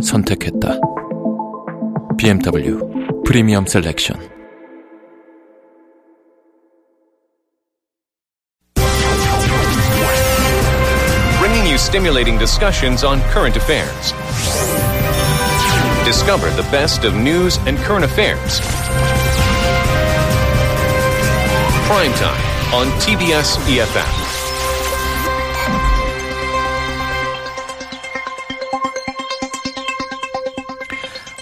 선택했다. BMW 프리미엄 셀렉션. bringing you stimulating discussions on current affairs. Discover the best of news and current affairs. Prime time on TBS EFM.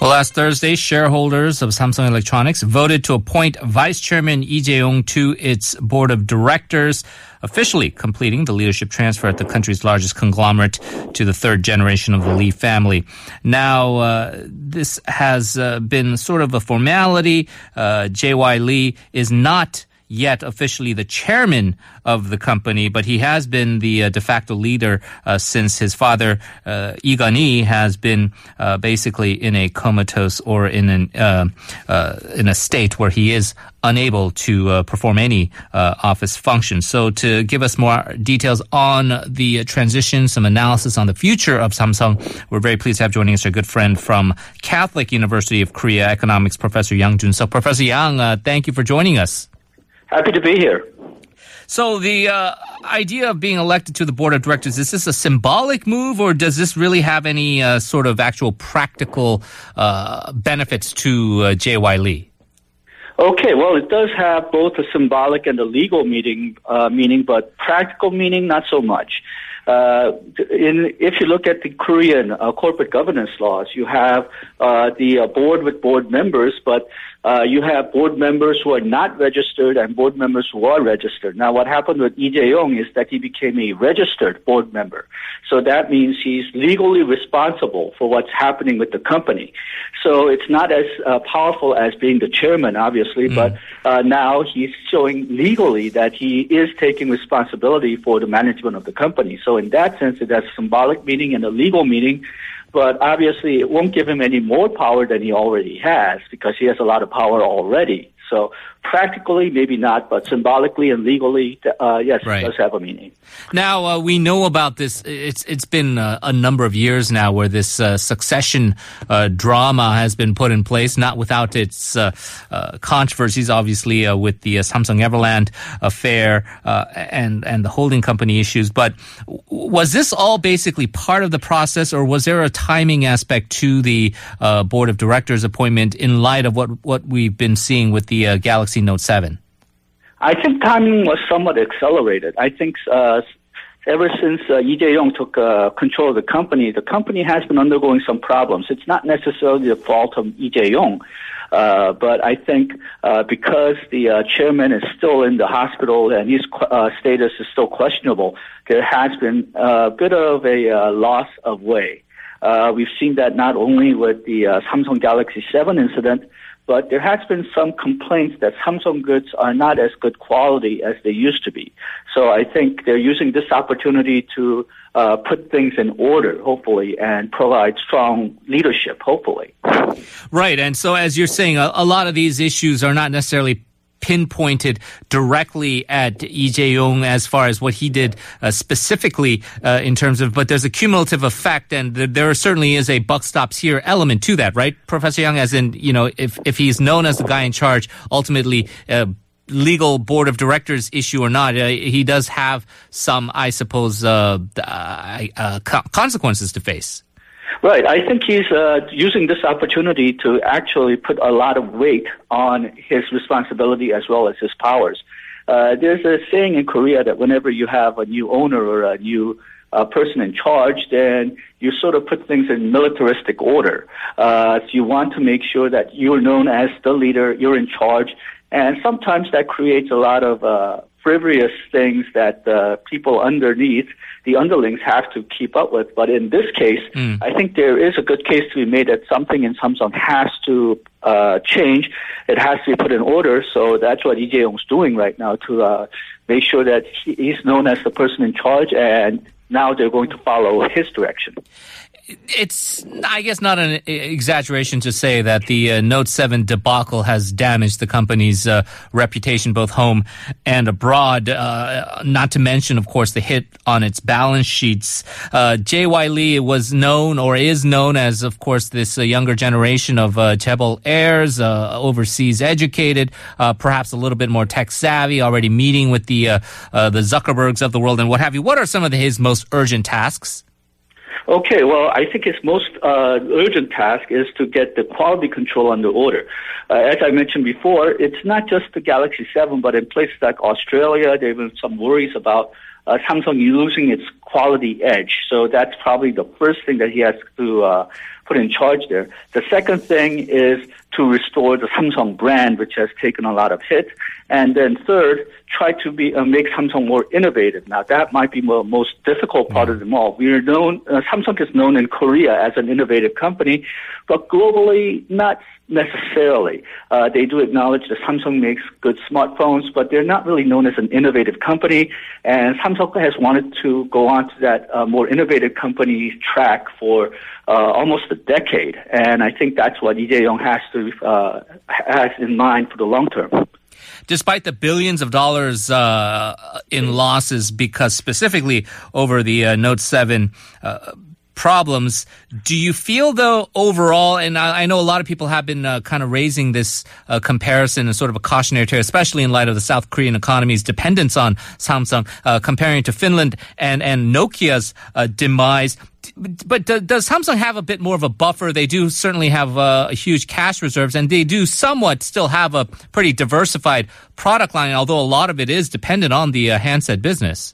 Well, last Thursday, shareholders of Samsung Electronics voted to appoint Vice Chairman Lee Jae-yong to its board of directors, officially completing the leadership transfer at the country's largest conglomerate to the third generation of the Lee family. Now, uh, this has uh, been sort of a formality. Uh, J.Y. Lee is not yet officially the chairman of the company, but he has been the uh, de facto leader uh, since his father, uh, Kun-hee, has been uh, basically in a comatose or in an uh, uh, in a state where he is unable to perform any office function. So, to give us more details on the transition, some analysis on the future of Samsung, we're very pleased to have joining us our good friend from Catholic University of Korea, economics professor Yang Jun. So, Professor Yang, thank you for joining us. Happy to be here. So the uh, idea of being elected to the board of directors is this a symbolic move, or does this really have any uh, sort of actual practical uh, benefits to uh, J.Y. Lee? Okay, well, it does have both a symbolic and a legal meaning, uh, meaning, but practical meaning, not so much. Uh, in, if you look at the Korean uh, corporate governance laws, you have uh, the uh, board with board members, but uh, you have board members who are not registered and board members who are registered. Now, what happened with Lee Jae-yong is that he became a registered board member. So that means he's legally responsible for what's happening with the company. So it's not as uh, powerful as being the chairman, obviously, but uh, now he's showing legally that he is taking responsibility for the management of the company. So in that sense, it has symbolic meaning and a legal meaning. But obviously, it won't give him any more power than he already has because he has a lot of power already. So practically, maybe not, but symbolically and legally, uh, yes, Right. it does have a meaning. Now uh, we know about this. It's it's been uh, a number of years now where this uh, succession uh, drama has been put in place, not without its uh, uh, controversies, obviously uh, with the uh, Samsung Everland affair uh, and and the holding company issues. But was this all basically part of the process, or was there a timing aspect to the uh, board of directors appointment in light of what what we've been seeing with the uh, Galaxy Note Seven? I think timing was somewhat accelerated. I think uh, ever since uh, Lee Jae-yong took uh, control of the company, the company has been undergoing some problems. It's not necessarily the fault of Lee Jae-yong, uh, but I think uh, because the uh, chairman is still in the hospital and his uh, status is still questionable, there has been a bit of a uh, loss of way. Uh, we've seen that not only with the uh, Samsung Galaxy 7 incident, but there has been some complaints that Samsung goods are not as good quality as they used to be. So I think they're using this opportunity to uh, put things in order, hopefully, and provide strong leadership, hopefully. Right. And so, as you're saying, a, a lot of these issues are not necessarily pinpointed directly at Lee Jae-yong as far as what he did uh, specifically uh, in terms of, but there's a cumulative effect and th- there certainly is a buck stops here element to that, right? Professor Young, as in, you know, if, if he's known as the guy in charge, ultimately, uh, legal board of directors issue or not, uh, he does have some, I suppose, uh, uh, consequences to face. Right. I think he's uh, using this opportunity to actually put a lot of weight on his responsibility as well as his powers. Uh, there's a saying in Korea that whenever you have a new owner or a new uh, person in charge, then you sort of put things in militaristic order. Uh, so you want to make sure that you're known as the leader, you're in charge, and sometimes that creates a lot of uh, frivolous things that uh, people underneath, the underlings, have to keep up with. But in this case, I think there is a good case to be made that something in Samsung has to uh, change. It has to be put in order. So that's what Lee Jae-yong's doing right now to uh, make sure that he, he's known as the person in charge and now they're going to follow his direction. It's, I guess, not an exaggeration to say that the uh, Note 7 debacle has damaged the company's uh, reputation both home and abroad. Uh, not to mention, of course, the hit on its balance sheets. Uh, J.Y. Lee was known or is known as, of course, this uh, younger generation of uh, Chaebol heirs, uh, overseas educated, perhaps a little bit more tech savvy, already meeting with the the Zuckerbergs of the world and what have you. What are some of his most urgent tasks? Okay, well, I think his most uh, urgent task is to get the quality control under order. Uh, as I mentioned before, it's not just the Galaxy 7, but in places like Australia, there have been some worries about uh, Samsung losing its quality edge. So that's probably the first thing that he has to uh, put in charge there. The second thing is to restore the Samsung brand, which has taken a lot of hit. And then third, try to be uh, make Samsung more innovative. Now that might be the most difficult part of them all. We are known, uh, Samsung is known in Korea as an innovative company, but globally not necessarily. Uh, they do acknowledge that Samsung makes good smartphones, but they're not really known as an innovative company. And Samsung has wanted to go on to that uh, more innovative company track for uh, almost a decade. And I think that's what Lee Jae-yong has to uh, has in mind for the long term. despite the billions of dollars uh, in losses because specifically over the uh, Note 7 uh, problems, do you feel though overall, and I, I know a lot of people have been uh, kind of raising this uh, comparison as sort of a cautionary tale, especially in light of the South Korean economy's dependence on Samsung, uh, comparing to Finland and, and Nokia's uh, demise but does Samsung have a bit more of a buffer? They do certainly have uh, huge cash reserves, and they do somewhat still have a pretty diversified product line, although a lot of it is dependent on the uh, handset business.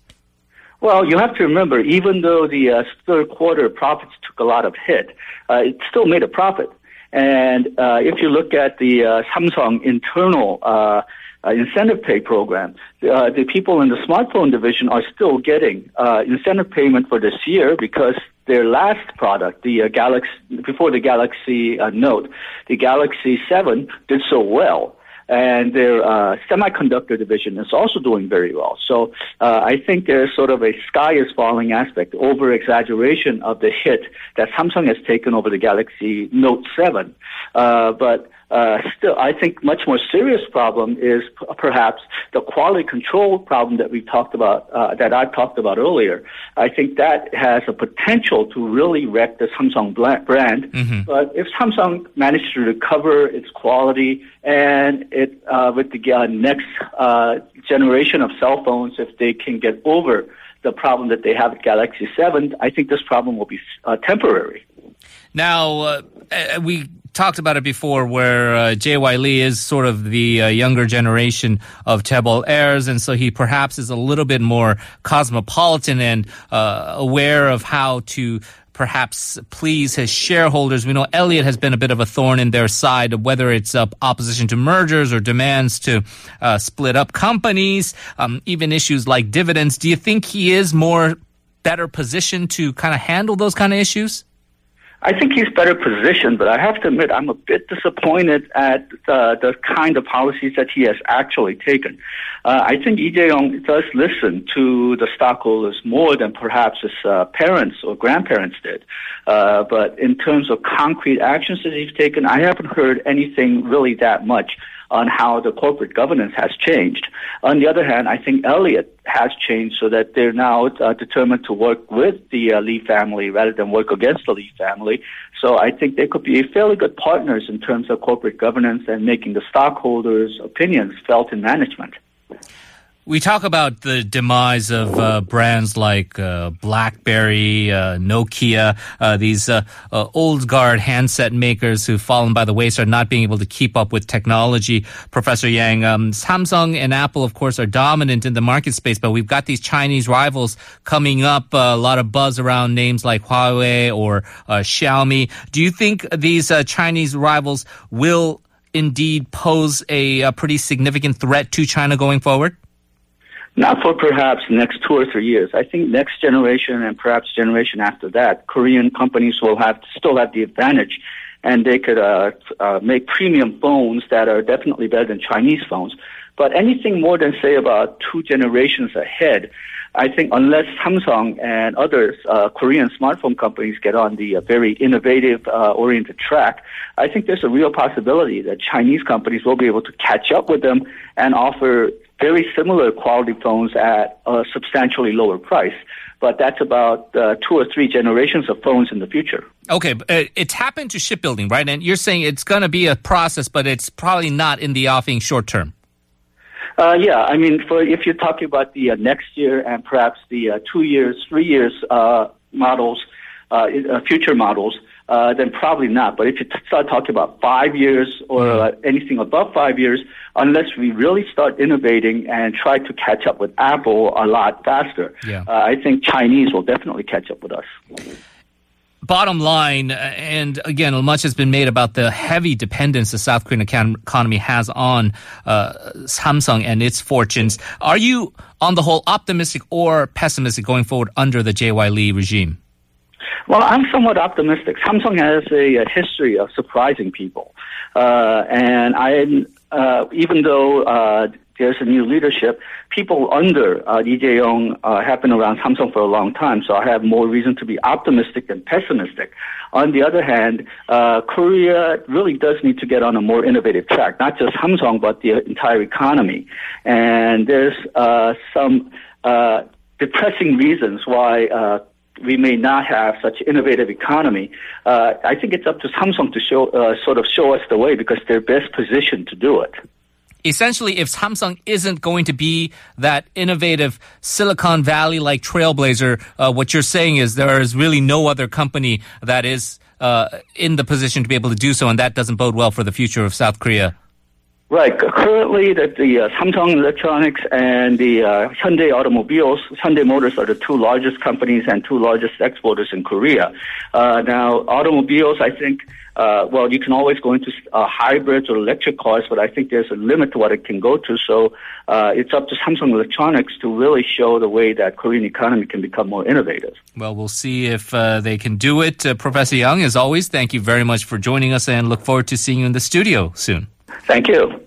Well, you have to remember, even though the uh, third quarter profits took a lot of hit, uh, it still made a profit. And uh, if you look at the uh, Samsung internal uh, uh, incentive pay program, uh, the people in the smartphone division are still getting uh, incentive payment for this year because their last product, the uh, Galaxy, before the Galaxy uh, Note, the Galaxy 7 did so well. And their uh, semiconductor division is also doing very well. So uh, I think there's sort of a sky is falling aspect, over exaggeration of the hit that Samsung has taken over the Galaxy Note 7. Uh, but uh, still, I think much more serious problem is p- perhaps the quality control problem that we talked about, uh, that I talked about earlier. I think that has a potential to really wreck the Samsung brand. But if Samsung manages to recover its quality and it uh, with the uh, next uh, generation of cell phones, if they can get over the problem that they have with Galaxy 7, I think this problem will be uh, temporary. Now, uh, we talked about it before where uh, J.Y. Lee is sort of the uh, younger generation of Chaebol heirs, and so he perhaps is a little bit more cosmopolitan and uh, aware of how to perhaps please his shareholders. We know Elliott has been a bit of a thorn in their side, whether it's uh, opposition to mergers or demands to uh, split up companies, um, even issues like dividends. Do you think he is more better positioned to kind of handle those kind of issues? I think he's better positioned, but I have to admit I'm a bit disappointed at uh, the kind of policies that he has actually taken. Uh, I think Lee Jae-yong does listen to the stockholders more than perhaps his uh, parents or grandparents did. Uh, but in terms of concrete actions that he's taken, I haven't heard anything really that much on how the corporate governance has changed. On the other hand, I think Elliott has changed so that they're now uh, determined to work with the uh, Lee family rather than work against the Lee family. So I think they could be fairly good partners in terms of corporate governance and making the stockholders' opinions felt in management. We talk about the demise of uh, brands like uh, BlackBerry, uh, Nokia, uh, these uh, uh, old guard handset makers who've fallen by the wayside, not being able to keep up with technology. Professor Yang, um, Samsung and Apple, of course, are dominant in the market space, but we've got these Chinese rivals coming up. a lot of buzz around names like Huawei or Xiaomi. Do you think these Chinese rivals will indeed pose a, a pretty significant threat to China going forward? Not for perhaps next two or three years. I think next generation and perhaps generation after that, Korean companies will have still have the advantage, and they could uh, uh, make premium phones that are definitely better than Chinese phones. But anything more than say about two generations ahead, I think unless Samsung and other uh, Korean smartphone companies get on the uh, very innovative uh, oriented track, I think there's a real possibility that Chinese companies will be able to catch up with them and offer very similar quality phones at a substantially lower price. But that's about uh, two or three generations of phones in the future. Okay, uh, it's happened to shipbuilding, right? And you're saying it's going to be a process, but it's probably not in the offing short term. Uh, yeah, I mean, for if you're talking about the uh, next year and perhaps the uh, two years, three years uh, models, future models, uh, then probably not. But if you t- start talking about five years or uh, anything above five years, unless we really start innovating and try to catch up with Apple a lot faster, Yeah. uh, I think Chinese will definitely catch up with us. Bottom line, uh, and again, much has been made about the heavy dependence the South Korean economy has on uh, Samsung and its fortunes. Are you, on the whole, optimistic or pessimistic going forward under the JY Lee regime? Well, I'm somewhat optimistic. Samsung has a, a history of surprising people, uh, and I, uh, even though uh, there's a new leadership, people under uh, Lee Jae-yong uh, have been around Samsung for a long time, so I have more reason to be optimistic than pessimistic. On the other hand, uh, Korea really does need to get on a more innovative track, not just Samsung, but the entire economy. And there's uh, some uh, depressing reasons why uh, we may not have such innovative economy. Uh, I think it's up to Samsung to show, uh, sort of show us the way because they're best positioned to do it. Essentially, if Samsung isn't going to be that innovative Silicon Valley like trailblazer, uh, what you're saying is there is really no other company that is uh, in the position to be able to do so, and that doesn't bode well for the future of South Korea. Right. Currently, that the uh, Samsung Electronics and the uh, Hyundai Automobiles, Hyundai Motors are the two largest companies and two largest exporters in Korea. Uh, now, automobiles, I think, uh, well, you can always go into uh, hybrids or electric cars, but I think there's a limit to what it can go to. So uh, it's up to Samsung Electronics to really show the way that Korean economy can become more innovative. Well, we'll see if uh, they can do it. Uh, Professor Young, as always, thank you very much for joining us and look forward to seeing you in the studio soon. Thank you.